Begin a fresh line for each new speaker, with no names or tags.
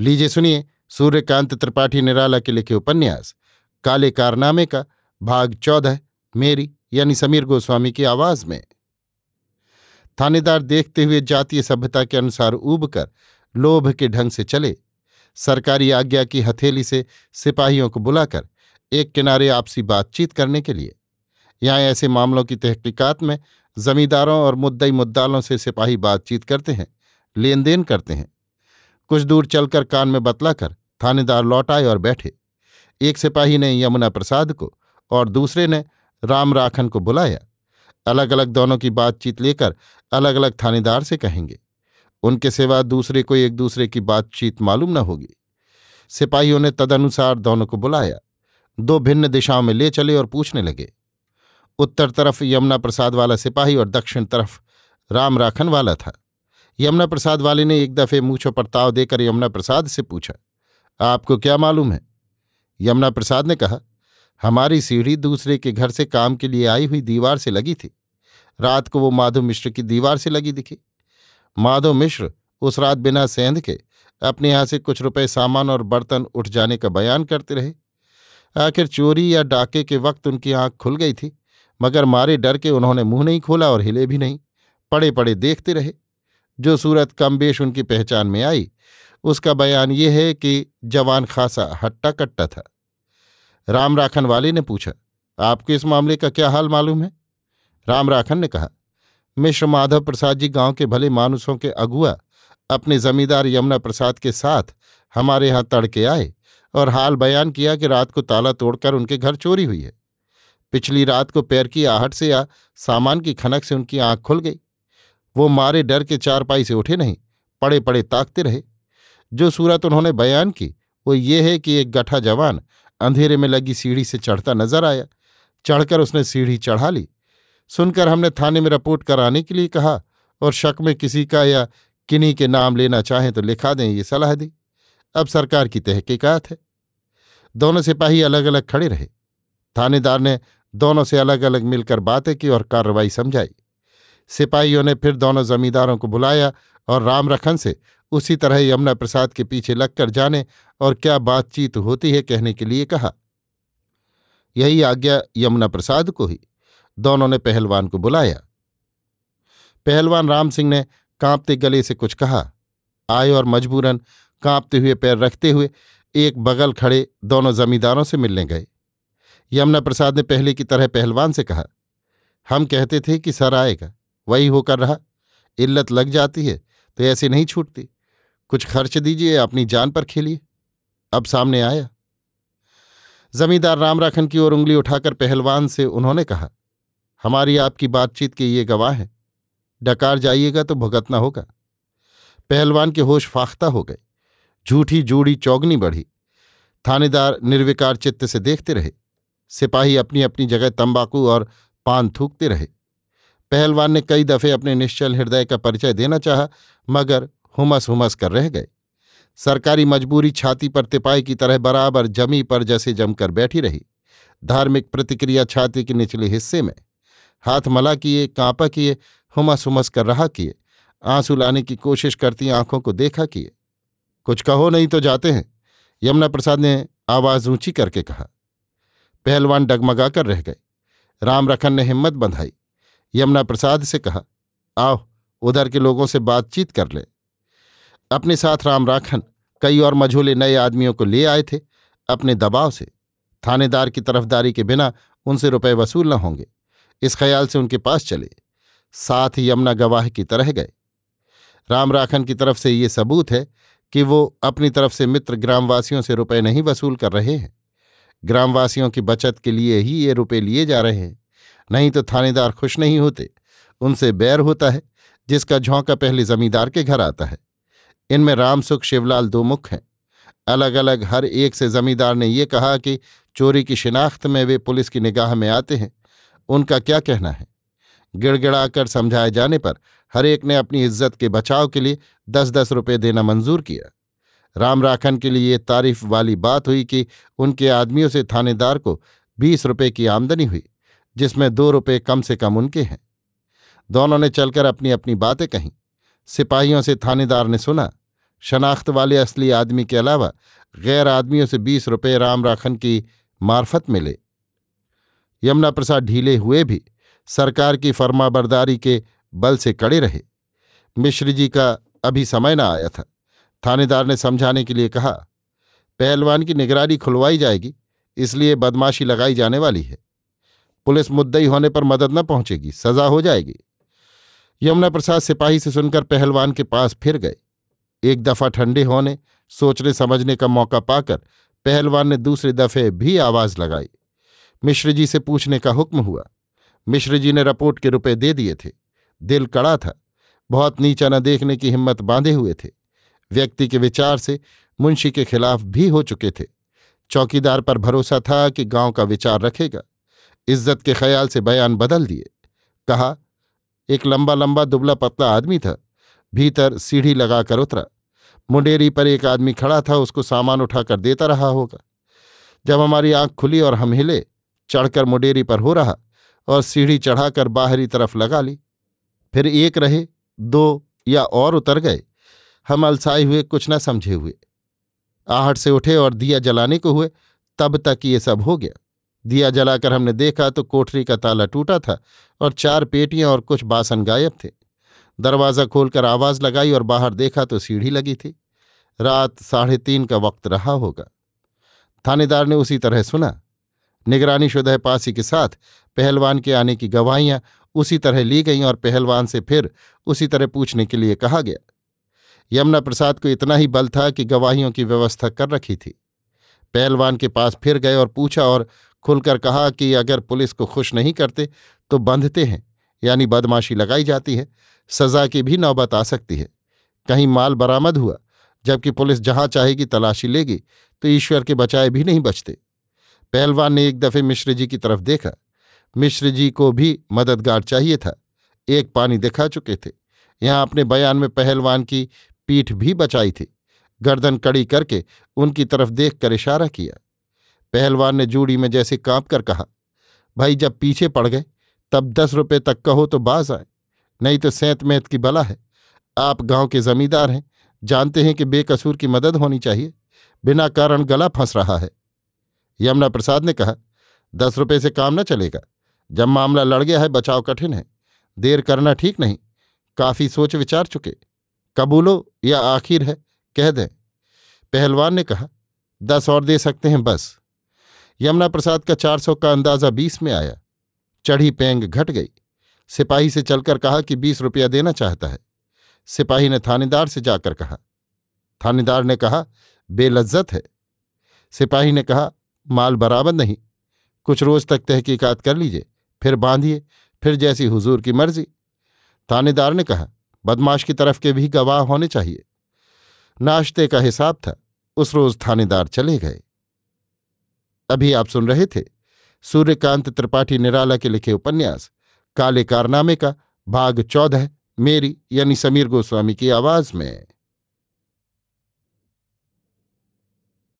लीजिए, सुनिए, सूर्यकांत त्रिपाठी निराला के लिखे उपन्यास। काले कारनामे का भाग चौदह मेरी यानी समीर गोस्वामी की आवाज़ में। थानेदार देखते हुए जातीय सभ्यता के अनुसार उब कर लोभ के ढंग से चले। सरकारी आज्ञा की हथेली से सिपाहियों को बुलाकर एक किनारे आपसी बातचीत करने के लिए। यहाँ ऐसे मामलों की तहकीकात में जमींदारों और मुद्दई मुद्दालों से सिपाही बातचीत करते हैं, लेन देन करते हैं। कुछ दूर चलकर कान में बतलाकर थानेदार लौट आए और बैठे। एक सिपाही ने यमुना प्रसाद को और दूसरे ने राम राखन को बुलाया। अलग अलग दोनों की बातचीत लेकर अलग अलग थानेदार से कहेंगे। उनके सिवा दूसरे को एक दूसरे की बातचीत मालूम न होगी। सिपाहियों ने तदनुसार दोनों को बुलाया। दो भिन्न दिशाओं में ले चले और पूछने लगे। उत्तर तरफ़ यमुना प्रसाद वाला सिपाही और दक्षिण तरफ़ राम राखन वाला था। यमुना प्रसाद वाले ने एक दफे मूछो पर ताव देकर यमुना प्रसाद से पूछा, आपको क्या मालूम है? यमुना प्रसाद ने कहा, हमारी सीढ़ी दूसरे के घर से काम के लिए आई हुई दीवार से लगी थी। रात को वो माधव मिश्र की दीवार से लगी दिखी। माधव मिश्र उस रात बिना सेंध के अपने यहाँ से कुछ रुपए सामान और बर्तन उठ जाने का बयान करते रहे। आखिर चोरी या डाके के वक्त उनकी आँख खुल गई थी, मगर मारे डर के उन्होंने मुँह नहीं खोला और हिले भी नहीं। पड़े पड़े देखते रहे। जो सूरत कमबेश उनकी पहचान में आई, उसका बयान ये है कि जवान खासा हट्टा कट्टा था। राम राखन वाले ने पूछा, आपको इस मामले का क्या हाल मालूम है? राम राखन ने कहा, मिश्र माधव प्रसाद जी गाँव के भले मानुसों के अगुआ अपने जमींदार यमुना प्रसाद के साथ हमारे यहाँ तड़के आए और हाल बयान किया कि रात को ताला तोड़कर उनके घर चोरी हुई है। पिछली रात को पैर की आहट से या सामान की खनक से उनकी आँख खुल गई। वो मारे डर के चारपाई से उठे नहीं पड़े पड़े ताकते रहे। जो सूरत उन्होंने बयान की, वो ये है कि एक गठा जवान अंधेरे में लगी सीढ़ी से चढ़ता नज़र आया। चढ़कर उसने सीढ़ी चढ़ा ली। सुनकर हमने थाने में रिपोर्ट कराने के लिए कहा और शक में किसी का या किन्हीं के नाम लेना चाहें तो लिखा दें ये सलाह दी। अब सरकार की तहकीकात है। दोनों सिपाही अलग अलग खड़े रहे। थानेदार ने दोनों से अलग अलग मिलकर बातें की और कार्रवाई समझाई। सिपाहियों ने फिर दोनों जमींदारों को बुलाया और राम रखन से उसी तरह यमुना प्रसाद के पीछे लगकर जाने और क्या बातचीत होती है कहने के लिए कहा। यही आज्ञा यमुना प्रसाद को ही। दोनों ने पहलवान को बुलाया। पहलवान राम सिंह ने कांपते गले से कुछ कहा। आए और मजबूरन कांपते हुए पैर रखते हुए एक बगल खड़े दोनों जमींदारों से मिलने गए। यमुना प्रसाद ने पहले की तरह पहलवान से कहा, हम कहते थे कि सर आएगा। वही होकर रहा। इल्लत लग जाती है तो ऐसे नहीं छूटती। कुछ खर्च दीजिए, अपनी जान पर खेलिए। अब सामने आया। जमींदार राम राखन की ओर उंगली उठाकर पहलवान से उन्होंने कहा, हमारी आपकी बातचीत के ये गवाह हैं। डकार जाइएगा तो भुगतना होगा। पहलवान के होश फाख्ता हो गए। झूठी जूड़ी चौगनी बढ़ी। थानेदार निर्विकार चित्त से देखते रहे। सिपाही अपनी अपनी जगह तंबाकू और पान थूकते रहे। पहलवान ने कई दफे अपने निश्चल हृदय का परिचय देना चाहा, मगर हुमस हुमस कर रह गए। सरकारी मजबूरी छाती पर तिपाई की तरह बराबर जमी पर जैसे जमकर बैठी रही। धार्मिक प्रतिक्रिया छाती के निचले हिस्से में। हाथ मला किए, कांपा किए, हुमस हुमस कर रहा किए। आँसू लाने की कोशिश करती आँखों को देखा किए। कुछ कहो नहीं तो जाते हैं, यमुना प्रसाद ने आवाज़ ऊँची करके कहा। पहलवान डगमगा कर रह गए। राम रखन ने हिम्मत बंधाई। यमुना प्रसाद से कहा, आओ, उधर के लोगों से बातचीत कर ले। अपने साथ राम राखन कई और मझोले नए आदमियों को ले आए थे, अपने दबाव से। थानेदार की तरफदारी के बिना उनसे रुपए वसूल न होंगे। इस ख्याल से उनके पास चले। साथ ही यमुना गवाह की तरह गए। राम राखन की तरफ़ से ये सबूत है कि वो अपनी तरफ़ से मित्र ग्रामवासियों से रुपए नहीं वसूल कर रहे हैं। ग्रामवासियों की बचत के लिए ही ये रुपए लिए जा रहे हैं। नहीं तो थानेदार खुश नहीं होते। उनसे बैर होता है, जिसका झोंका पहले जमींदार के घर आता है। इनमें रामसुख शिवलाल दो मुख हैं। अलग अलग हर एक से जमींदार ने ये कहा कि चोरी की शिनाख्त में वे पुलिस की निगाह में आते हैं। उनका क्या कहना है? गिड़गिड़ाकर समझाए जाने पर हर एक ने अपनी इज़्ज़त के बचाव के लिए दस दस रुपये देना मंजूर किया। राम राखन के लिए ये तारीफ़ वाली बात हुई कि उनके आदमियों से थानेदार को बीस रुपये की आमदनी हुई। जिसमें दो रुपये कम से कम उनके हैं। दोनों ने चलकर अपनी अपनी बातें कहीं। सिपाहियों से थानेदार ने सुना, शनाख्त वाले असली आदमी के अलावा गैर आदमियों से बीस रुपये राम राखन की मार्फत मिले। यमुना प्रसाद ढीले हुए भी सरकार की फर्माबरदारी के बल से कड़े रहे। मिश्र जी का अभी समय न आया था। थानेदार ने समझाने के लिए कहा, पहलवान की निगरानी खुलवाई जाएगी, इसलिए बदमाशी लगाई जाने वाली है। पुलिस मुद्दई होने पर मदद न पहुंचेगी, सजा हो जाएगी। यमुना प्रसाद सिपाही से सुनकर पहलवान के पास फिर गए। एक दफ़ा ठंडे होने, सोचने समझने का मौका पाकर पहलवान ने दूसरे दफे भी आवाज़ लगाई। मिश्र जी से पूछने का हुक्म हुआ। मिश्र जी ने रपोर्ट के रुपए दे दिए थे। दिल कड़ा था। बहुत नीचा न देखने की हिम्मत बांधे हुए थे। व्यक्ति के विचार से मुंशी के खिलाफ भी हो चुके थे। चौकीदार पर भरोसा था कि गाँव का विचार रखेगा। इज़्ज़त के ख्याल से बयान बदल दिए। कहा, एक लंबा लंबा, दुबला, पतला आदमी था। भीतर सीढ़ी लगाकर उतरा। मुंडेरी पर एक आदमी खड़ा था, उसको सामान उठाकर देता रहा होगा। जब हमारी आँख खुली और हम हिले, चढ़कर मुंडेरी पर हो रहा और सीढ़ी चढ़ाकर बाहरी तरफ़ लगा ली। फिर एक रहे, दो या और उतर गए। हम अलसाए हुए कुछ न समझे हुए। आहट से उठे और दिया जलाने को हुए। तब तक ये सब हो गया। दिया जलाकर हमने देखा तो कोठरी का ताला टूटा था और चार पेटियाँ और कुछ बासन गायब थे। दरवाज़ा खोलकर आवाज़ लगाई और बाहर देखा तो सीढ़ी लगी थी। रात साढ़े तीन का वक्त रहा होगा। थानेदार ने उसी तरह सुना। निगरानी शुदा पासी के साथ पहलवान के आने की गवाहियाँ उसी तरह ली गईं और पहलवान से फिर उसी तरह पूछने के लिए कहा गया। यमुना प्रसाद को इतना ही बल था कि गवाहियों की व्यवस्था कर रखी थी। पहलवान के पास फिर गए और पूछा और खुलकर कहा कि अगर पुलिस को खुश नहीं करते तो बंधते हैं, यानी बदमाशी लगाई जाती है, सजा की भी नौबत आ सकती है। कहीं माल बरामद हुआ, जबकि पुलिस जहाँ चाहेगी तलाशी लेगी तो ईश्वर के बचाए भी नहीं बचते। पहलवान ने एक दफे मिश्र जी की तरफ़ देखा। मिश्र जी को भी मददगार चाहिए था, एक पानी दिखा चुके थे। यहाँ अपने बयान में पहलवान की पीठ भी बचाई थी। गर्दन कड़ी करके उनकी तरफ़ देख कर इशारा किया। पहलवान ने जूड़ी में जैसे काँप कर कहा, भाई जब पीछे पड़ गए, तब दस रुपये तक कहो तो बाज आए। नहीं तो सैंत मैत की बला है। आप गाँव के जमींदार हैं, जानते हैं कि बेकसूर की मदद होनी चाहिए। बिना कारण गला फंस रहा है। यमुना प्रसाद ने कहा, दस रुपये से काम न चलेगा। जब मामला लड़ गया है, बचाव कठिन है। देर करना ठीक नहीं। काफ़ी सोच विचार चुके। कबूलो या आखिर है, कह दें। पहलवान ने कहा, दस और दे सकते हैं, बस। यमुना प्रसाद का चार सौ का अंदाज़ा बीस में आया। चढ़ी पेंग घट गई। सिपाही से चलकर कहा कि बीस रुपया देना चाहता है। सिपाही ने थानेदार से जाकर कहा। थानेदार ने कहा, बेलज्जत है। सिपाही ने कहा, माल बराबर नहीं। कुछ रोज तक तहकीकात कर लीजिए, फिर बांधिए, फिर जैसी हुजूर की मर्ज़ी। थानेदार ने कहा, बदमाश की तरफ़ के भी गवाह होने चाहिए। नाश्ते का हिसाब था। उस रोज थानेदार चले गए। अभी आप सुन रहे थे सूर्यकांत त्रिपाठी निराला के लिखे उपन्यास, काले कारनामे का भाग चौदह, मेरी यानी समीर गोस्वामी की आवाज़ में।